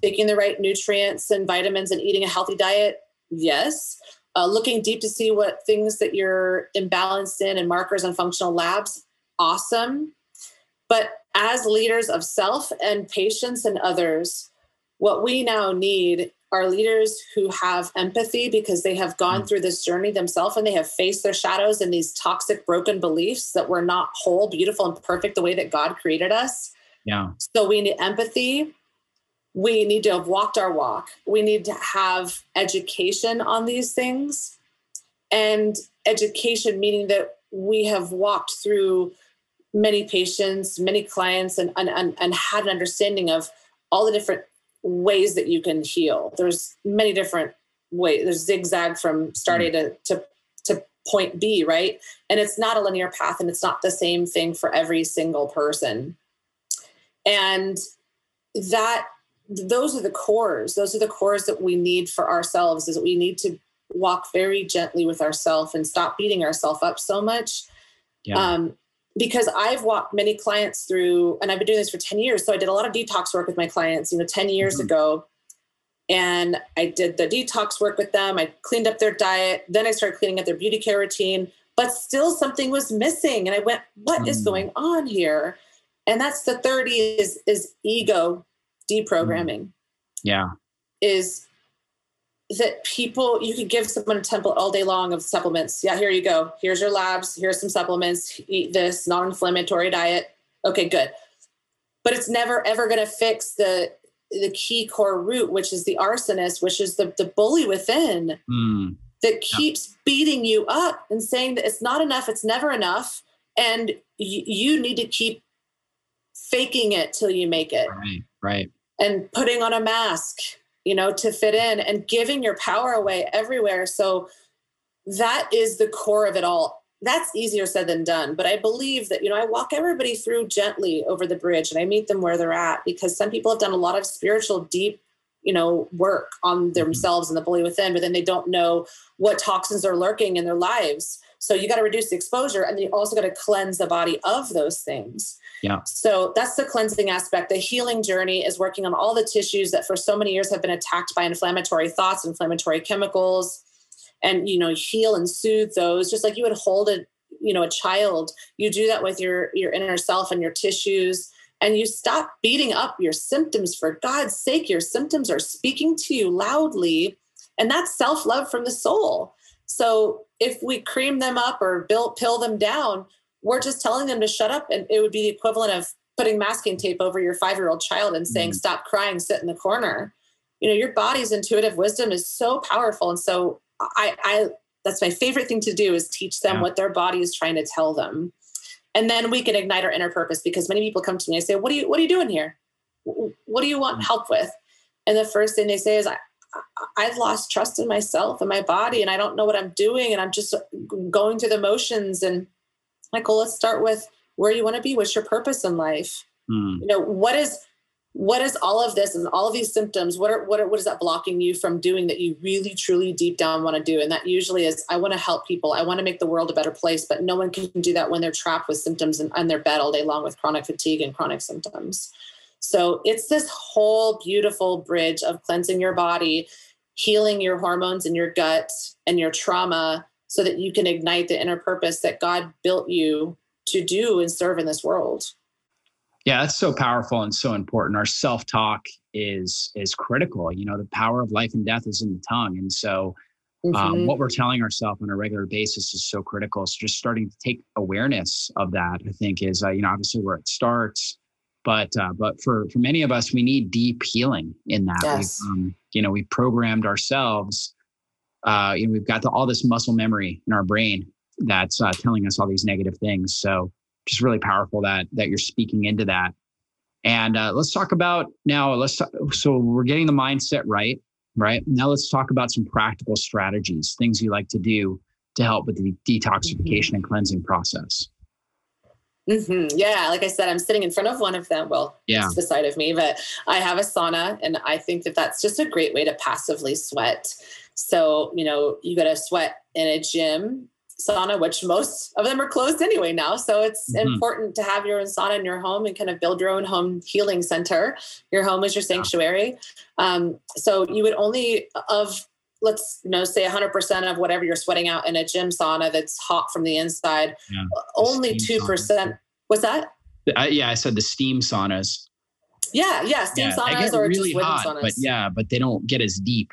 Taking the right nutrients and vitamins and eating a healthy diet. Yes. Uh, looking deep to see what things that you're imbalanced in and markers on functional labs. Awesome but as leaders of self and patients and others what we now need are leaders who have empathy because they have gone mm. through this journey themselves and they have faced their shadows and these toxic broken beliefs that we're not whole beautiful and perfect the way that god created us yeah so we need empathy we need to have walked our walk. We need to have education on these things. And education, meaning that we have walked through many patients, many clients, and, and, and, and had an understanding of all the different ways that you can heal. There's many different ways. There's zigzag from start A to, to, to point B, right? And it's not a linear path and it's not the same thing for every single person. And that those are the cores those are the cores that we need for ourselves is that we need to walk very gently with ourselves and stop beating ourselves up so much yeah. um, because i've walked many clients through and i've been doing this for 10 years so i did a lot of detox work with my clients you know 10 years mm-hmm. ago and i did the detox work with them i cleaned up their diet then i started cleaning up their beauty care routine but still something was missing and i went "What mm. is going on here and that's the 30 is is ego deprogramming. Yeah. Is that people you could give someone a template all day long of supplements. Yeah, here you go. Here's your labs. Here's some supplements. Eat this non-inflammatory diet. Okay, good. But it's never ever going to fix the the key core root, which is the arsonist, which is the the bully within mm. that keeps yeah. beating you up and saying that it's not enough, it's never enough, and y- you need to keep faking it till you make it. Right. Right and putting on a mask, you know, to fit in and giving your power away everywhere. So that is the core of it all. That's easier said than done. But I believe that, you know, I walk everybody through gently over the bridge and I meet them where they're at because some people have done a lot of spiritual, deep, you know, work on mm-hmm. themselves and the bully within, but then they don't know what toxins are lurking in their lives. So you got to reduce the exposure and you also got to cleanse the body of those things. Yeah. So that's the cleansing aspect. The healing journey is working on all the tissues that for so many years have been attacked by inflammatory thoughts, inflammatory chemicals, and you know, heal and soothe those, just like you would hold a you know a child. You do that with your your inner self and your tissues. And you stop beating up your symptoms for God's sake. Your symptoms are speaking to you loudly, and that's self love from the soul. So if we cream them up or build, pill them down, we're just telling them to shut up. And it would be the equivalent of putting masking tape over your five year old child and saying, mm-hmm. stop crying, sit in the corner. You know, your body's intuitive wisdom is so powerful. And so I, I that's my favorite thing to do is teach them yeah. what their body is trying to tell them. And then we can ignite our inner purpose because many people come to me and say, What are you what are you doing here? What do you want mm-hmm. help with? And the first thing they say is, I, I've lost trust in myself and my body, and I don't know what I'm doing, and I'm just going through the motions. And well, let's start with where you want to be. What's your purpose in life? Mm. You know, what is what is all of this and all of these symptoms? What are what are, what is that blocking you from doing that you really truly deep down want to do? And that usually is I want to help people. I want to make the world a better place, but no one can do that when they're trapped with symptoms and on their bed all day long with chronic fatigue and chronic symptoms. So it's this whole beautiful bridge of cleansing your body, healing your hormones and your gut and your trauma so that you can ignite the inner purpose that God built you to do and serve in this world. Yeah, that's so powerful and so important. Our self-talk is is critical. You know, the power of life and death is in the tongue, and so um, mm-hmm. what we're telling ourselves on a regular basis is so critical. So just starting to take awareness of that, I think, is uh, you know obviously where it starts. But uh, but for for many of us, we need deep healing in that. Yes. Um, you know, we've programmed ourselves. Uh, you know, we've got the, all this muscle memory in our brain that's uh, telling us all these negative things. So just really powerful that that you're speaking into that. And uh, let's talk about now. Let's talk, so we're getting the mindset right, right? Now let's talk about some practical strategies, things you like to do to help with the detoxification mm-hmm. and cleansing process. Mm-hmm. Yeah, like I said, I'm sitting in front of one of them. Well, yeah, it's beside of me, but I have a sauna, and I think that that's just a great way to passively sweat. So you know, you got to sweat in a gym sauna, which most of them are closed anyway now. So it's mm-hmm. important to have your own sauna in your home and kind of build your own home healing center. Your home is your sanctuary. Yeah. Um, so you would only of let's you know say 100% of whatever you're sweating out in a gym sauna that's hot from the inside yeah. only 2% sauna. what's that yeah i said the steam saunas yeah yeah steam yeah, saunas or really just hot, saunas but yeah but they don't get as deep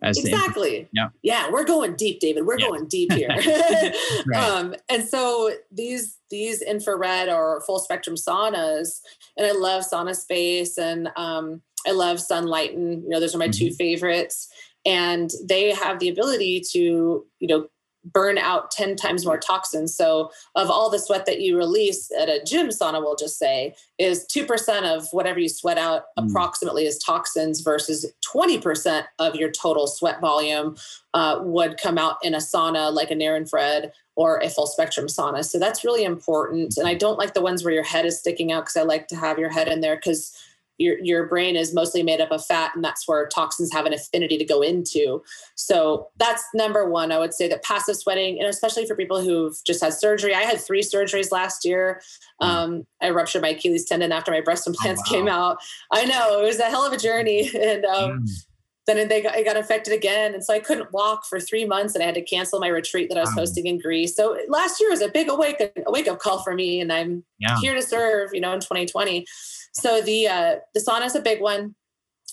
as exactly yeah yeah we're going deep david we're yeah. going deep here right. um, and so these these infrared or full spectrum saunas and i love SaunaSpace and um, i love Sunlighten and you know those are my mm-hmm. two favorites and they have the ability to you know burn out 10 times more toxins. So, of all the sweat that you release at a gym sauna, we'll just say, is 2% of whatever you sweat out mm. approximately is toxins versus 20% of your total sweat volume uh, would come out in a sauna like a near infrared or a full spectrum sauna. So, that's really important. And I don't like the ones where your head is sticking out because I like to have your head in there because your your brain is mostly made up of fat and that's where toxins have an affinity to go into so that's number one i would say that passive sweating and especially for people who've just had surgery i had three surgeries last year hmm. um, i ruptured my achilles tendon after my breast implants oh, wow. came out i know it was a hell of a journey and um, mm. then they got, I got infected again and so i couldn't walk for three months and i had to cancel my retreat that i was wow. hosting in greece so last year was a big awake a wake up call for me and i'm yeah. here to serve you know in 2020 so the uh, the sauna is a big one,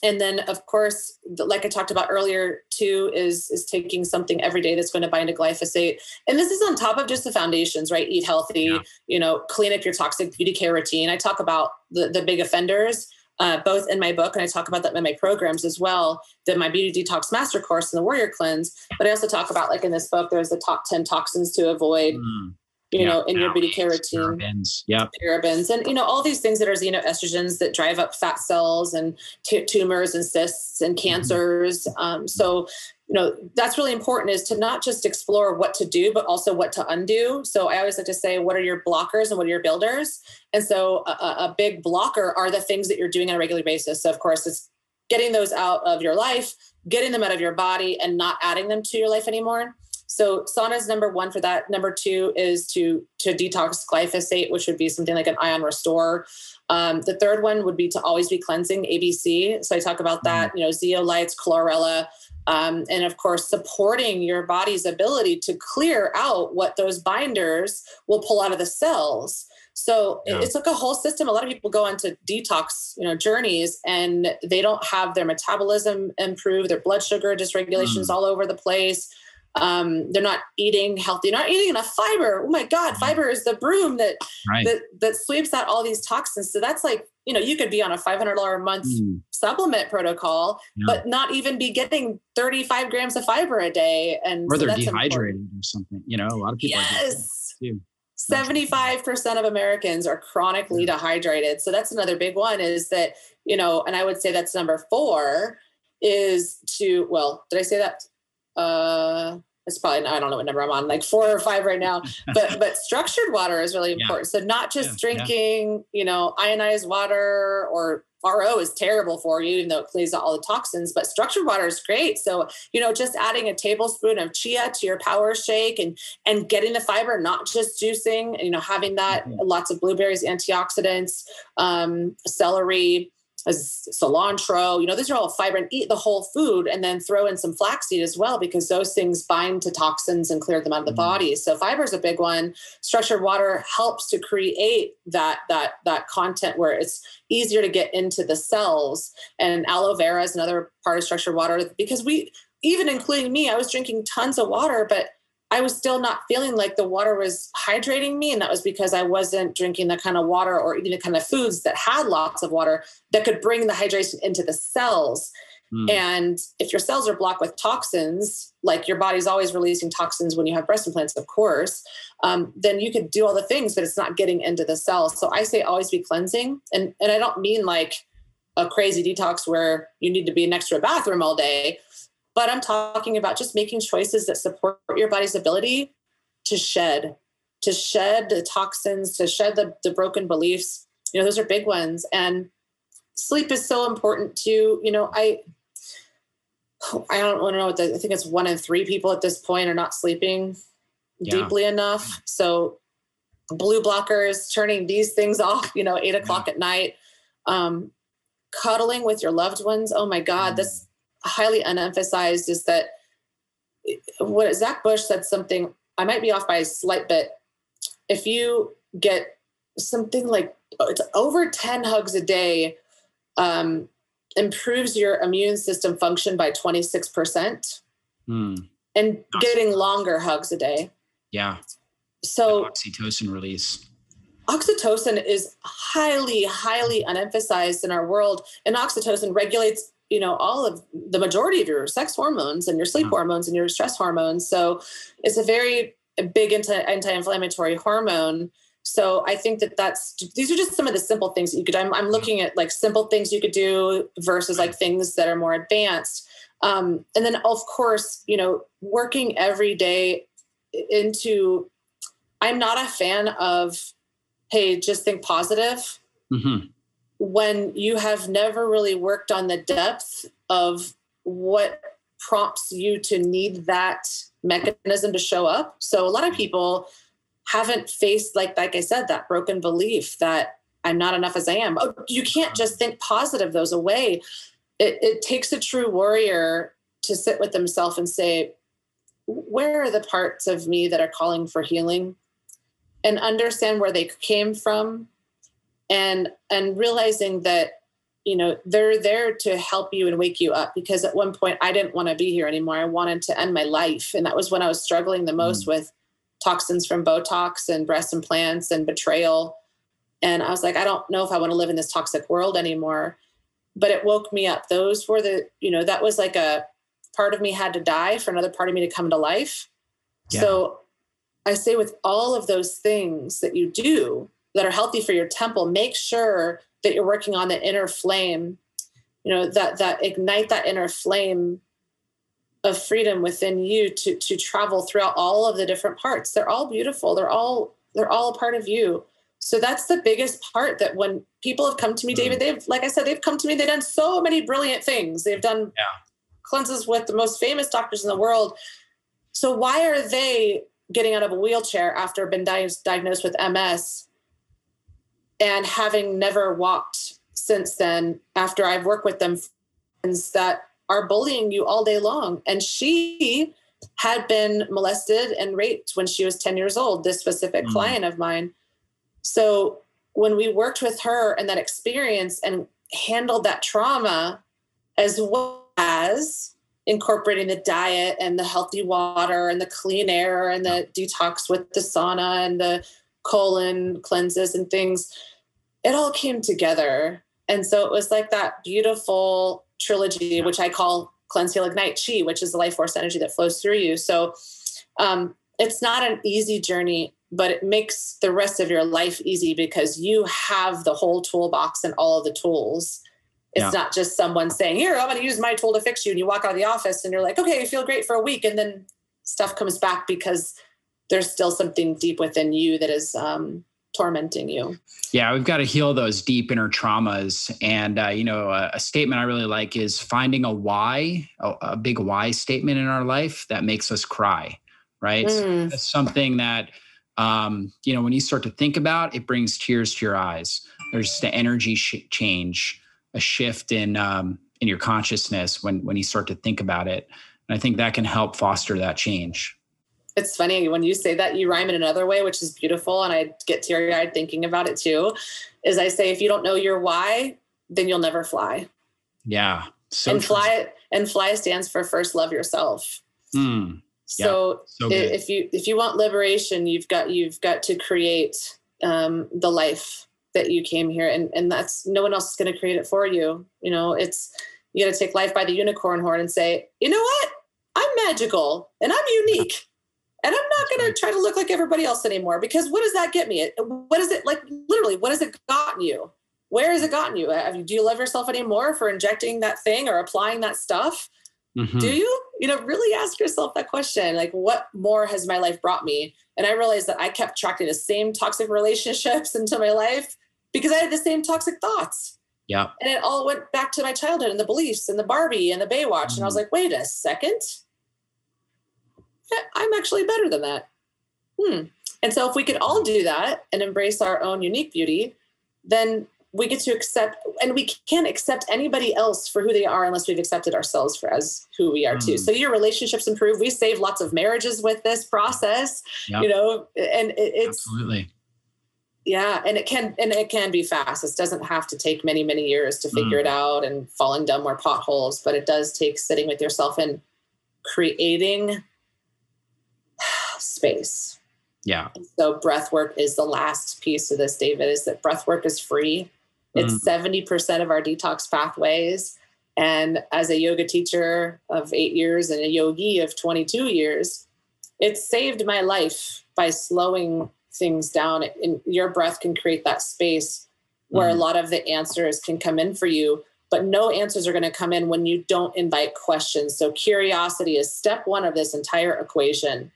and then of course, like I talked about earlier, too is is taking something every day that's going to bind to glyphosate. And this is on top of just the foundations, right? Eat healthy, yeah. you know, clean up your toxic beauty care routine. I talk about the the big offenders. Uh, both in my book and I talk about that in my programs as well, the my beauty detox master course and the warrior cleanse. But I also talk about like in this book, there's the top 10 toxins to avoid. Mm you know, in your beta carotene, parabens, yeah, parabens, and you know all these things that are xenoestrogens that drive up fat cells and t- tumors and cysts and mm-hmm. cancers. Mm-hmm. Um, so you know that's really important is to not just explore what to do but also what to undo so i always like to say what are your blockers and what are your builders and so a, a big blocker are the things that you're doing on a regular basis so of course it's getting those out of your life getting them out of your body and not adding them to your life anymore So sauna is number one for that. Number two is to to detox glyphosate, which would be something like an ion restore. Um, the third one would be to always be cleansing ABC. So I talk about that. Mm-hmm. You know, zeolites, chlorella. Um, and of course, supporting your body's ability to clear out what those binders will pull out of the cells. So yeah. it's like a whole system. A lot of people go into detox, you know, journeys, and they don't have their metabolism improve. Their blood sugar dysregulation is mm. all over the place. Um, they're not eating healthy. Not eating enough fiber. Oh my God, mm. fiber is the broom that right. that that sweeps out all these toxins. So that's like you know you could be on a five hundred dollar a month mm. supplement protocol, yeah. but not even be getting thirty five grams of fiber a day, and or so they're dehydrated important. or something. You know, a lot of people. Yes. 75% of Americans are chronically dehydrated. So that's another big one is that, you know, and I would say that's number four is to, well, did I say that? Uh, it's probably I don't know what number I'm on, like four or five right now. But but structured water is really important. Yeah. So not just yeah, drinking, yeah. you know, ionized water or RO is terrible for you, even though it cleans out all the toxins. But structured water is great. So you know, just adding a tablespoon of chia to your power shake and and getting the fiber, not just juicing. You know, having that mm-hmm. lots of blueberries, antioxidants, um, celery cilantro, you know, these are all fiber and eat the whole food and then throw in some flaxseed as well because those things bind to toxins and clear them out of the mm. body. So fiber is a big one. Structured water helps to create that that that content where it's easier to get into the cells. And aloe vera is another part of structured water because we even including me, I was drinking tons of water, but I was still not feeling like the water was hydrating me. And that was because I wasn't drinking the kind of water or eating the kind of foods that had lots of water that could bring the hydration into the cells. Mm. And if your cells are blocked with toxins, like your body's always releasing toxins when you have breast implants, of course, um, then you could do all the things, but it's not getting into the cells. So I say always be cleansing. And, and I don't mean like a crazy detox where you need to be next to a bathroom all day but I'm talking about just making choices that support your body's ability to shed, to shed the toxins, to shed the, the broken beliefs. You know, those are big ones. And sleep is so important too. You know, I I don't want to know what the, I think it's one in three people at this point are not sleeping yeah. deeply enough. So blue blockers, turning these things off, you know, eight o'clock yeah. at night. Um, cuddling with your loved ones. Oh my God, mm. this highly unemphasized is that what Zach Bush said something, I might be off by a slight bit. If you get something like it's over 10 hugs a day, um, improves your immune system function by 26%. Hmm. And getting longer hugs a day. Yeah. So oxytocin release. Oxytocin is highly, highly unemphasized in our world. And oxytocin regulates you know all of the majority of your sex hormones and your sleep hormones and your stress hormones. So it's a very big anti-inflammatory hormone. So i think that that's these are just some of the simple things that you could i'm, I'm looking at like simple things you could do versus like things that are more advanced. Um, and then of course you know working every day into i'm not a fan of hey just think positive. Mm-hmm when you have never really worked on the depth of what prompts you to need that mechanism to show up. So a lot of people haven't faced like like I said that broken belief that I'm not enough as I am. Oh, you can't just think positive those away. It, it takes a true warrior to sit with themselves and say, where are the parts of me that are calling for healing? And understand where they came from and and realizing that you know they're there to help you and wake you up because at one point i didn't want to be here anymore. I wanted to end my life and that was when i was struggling the most mm. with toxins from botox and breast implants and betrayal. And i was like i don't know if i want to live in this toxic world anymore. But it woke me up. Those were the you know that was like a part of me had to die for another part of me to come to life. Yeah. so i say with all of those things that you do that are healthy for your temple make sure that you're working on the inner flame you know that that ignite that inner flame of freedom within you to to travel throughout all of the different parts. They're all beautiful. They're all they're all a part of you. So that's the biggest part that when people have come to me mm-hmm. david they've like i said they've come to me they've done so many brilliant things. They've done yeah. cleanses with the most famous doctors in the world. So why are they getting out of a wheelchair after been diagnosed with MS and having never walked since then after I've worked with them friends that are bullying you all day long. And she had been molested and raped when she was 10 years old this specific mm. client of mine. So when we worked with her and that experience and handled that trauma as well as incorporating the diet and the healthy water and the clean air and the detox with the sauna and the colon cleanses and things it all came together and so it was like that beautiful trilogy which i call cleanse heal ignite chi which is the life force energy that flows through you so um, it's not an easy journey but it makes the rest of your life easy because you have the whole toolbox and all of the tools it's yeah. not just someone saying, Here, I'm going to use my tool to fix you. And you walk out of the office and you're like, Okay, you feel great for a week. And then stuff comes back because there's still something deep within you that is um, tormenting you. Yeah, we've got to heal those deep inner traumas. And, uh, you know, a, a, statement I really like is finding a why, a, a, big why statement in our life that makes us cry, right? Mm. It's something that, um, you know, when you start to think about, it brings tears to your eyes. There's the energy sh- change a shift in um, in your consciousness when when you start to think about it and i think that can help foster that change it's funny when you say that you rhyme in another way which is beautiful and i get teary-eyed thinking about it too is i say if you don't know your why then you'll never fly. Yeah so and true. fly and fly stands for first love yourself. Mm, so, yeah, so if you if you want liberation you've got you've got to create um, the life that you came here and and that's no one else is going to create it for you you know? It's you got to take life by the unicorn horn and say you know what? I'm magical and i'm unique and i'm not going to try to look like everybody else anymore because what does that get me what is it like literally what has it gotten you where has it gotten you have you do you love yourself anymore for injecting that thing or applying that stuff mm-hmm. do you you know really ask yourself that question like what more has my life brought me and i realized that i kept attracting the same toxic relationships into my life because I had the same toxic thoughts. Yeah. And it all went back to my childhood and the beliefs and the Barbie and the Baywatch. Mm-hmm. And I was mm. like, wait a second. I'm actually better than that. Hmm. And so if we could all do that and embrace our own unique beauty, then we get to accept and we can't accept anybody else for who they are unless we've accepted ourselves for as who we are mm. too so your relationships improve we save lots of marriages with this process yep. you know and it's absolutely yeah and it can and it can be fast this doesn't have to take many many years to figure mm. it out and falling down more potholes but it does take sitting with yourself and creating space. Yeah. So breath work is the last piece of this david is that breath work is free. It's mm. 70% of our detox pathways. And as a yoga teacher of eight years and a yogi of 22 years it saved my life by slowing things down. And your breath can create that space where mm-hmm. a lot of the answers can come in for you but no answers are going to come in when you don't invite questions. So curiosity is step one of this entire equation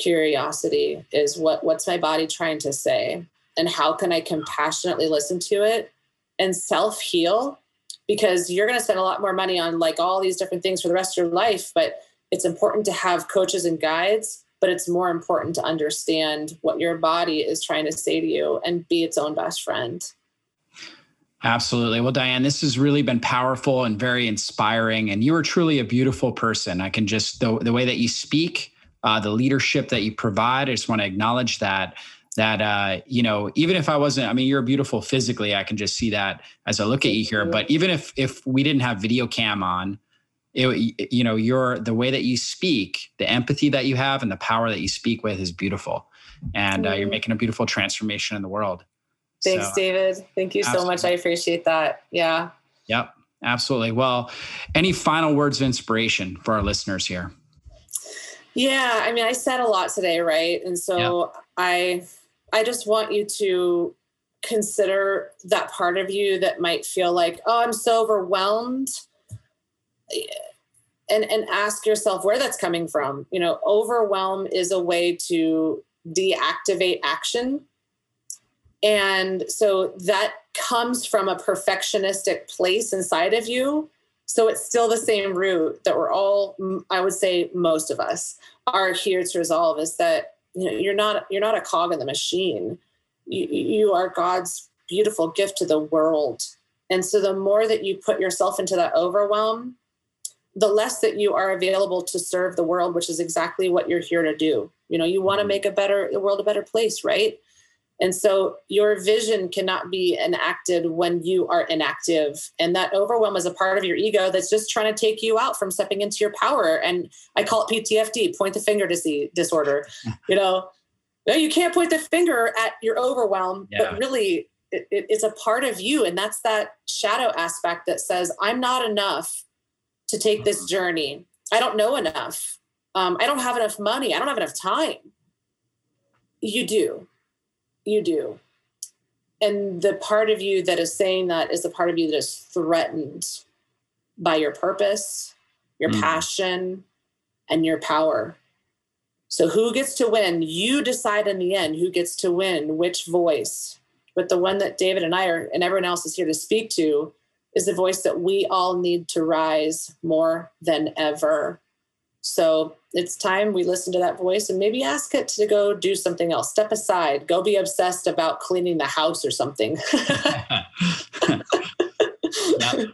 curiosity is what what's my body trying to say and how can i compassionately listen to it and self heal because you're going to spend a lot more money on like all these different things for the rest of your life but it's important to have coaches and guides but it's more important to understand what your body is trying to say to you and be its own best friend. Absolutely. Well, Diane, this has really been powerful and very inspiring. And you are truly a beautiful person. I can just, the, the way that you speak, uh, the leadership that you provide, I just want to acknowledge that. That, uh, you know, even if I wasn't, I mean, you're beautiful physically. I can just see that as I look at you here. But even if if we didn't have video cam on, it, you know your the way that you speak the empathy that you have and the power that you speak with is beautiful and uh, you're mm. making a beautiful transformation in the world thanks so, david thank you absolutely. so much i appreciate that yeah yep absolutely well any final words of inspiration for our listeners here yeah i mean i said a lot today right? And so yep. i i just want you to consider that part of you that might feel like oh i'm so overwhelmed. And and ask yourself where that's coming from. You know overwhelm is a way to deactivate action. And so that comes from a perfectionistic place inside of you So it's still the same root that we're all, I would say most of us are here to resolve is that you know you're not you're not a cog in the machine. You, you are God's beautiful gift to the world. And so the more that you put yourself into that overwhelm, the less that you are available to serve the world, which is exactly what you're here to do. You know, you want to mm-hmm. make a better the world a better place, right? And so your vision cannot be enacted when you are inactive. And that overwhelm is a part of your ego that's just trying to take you out from stepping into your power. And I call it PTFD, point the finger disorder. you know, you can't point the finger at your overwhelm, yeah. but really it, it, it's a part of you. And that's that shadow aspect that says, I'm not enough to take this mm-hmm. journey. I don't know enough. Um, I don't have enough money. I don't have enough time. You do. You do. And the part of you that is saying that is the part of you that is threatened by your purpose, your mm. passion, and your power. So, who gets to win? You decide in the end who gets to win, which voice. But the one that David and I are, and everyone else is here to speak to, is the voice that we all need to rise more than ever. So it's time we listen to that voice and maybe ask it to go do something else. Step aside, go be obsessed about cleaning the house or something.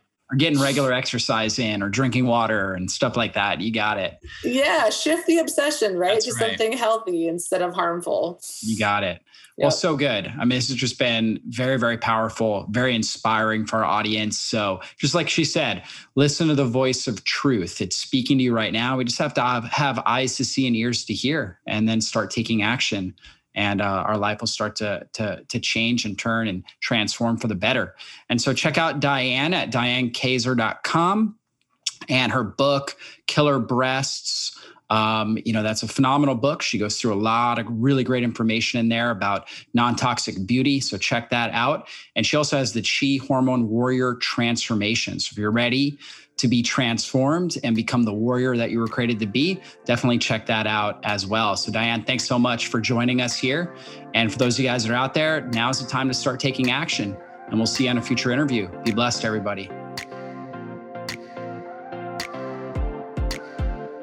Or getting regular exercise in or drinking water and stuff like that. You got it. Yeah, shift the obsession, right? That's to right. something healthy instead of harmful. You got it. Well, so good. I mean, this has just been very, very powerful, very inspiring for our audience. So, just like she said, listen to the voice of truth. It's speaking to you right now. We just have to have, have eyes to see and ears to hear, and then start taking action. And uh, our life will start to, to, to change and turn and transform for the better. And so, check out Diane at dianekazer.com and her book, Killer Breasts um, you know, that's a phenomenal book. She goes through a lot of really great information in there about non toxic beauty. So check that out. And she also has the Chi Hormone Warrior Transformation. So if you're ready to be transformed and become the warrior that you were created to be, definitely check that out as well. So, Diane, thanks so much for joining us here. And for those of you guys that are out there, now's the time to start taking action. And we'll see you on a future interview. Be blessed, everybody.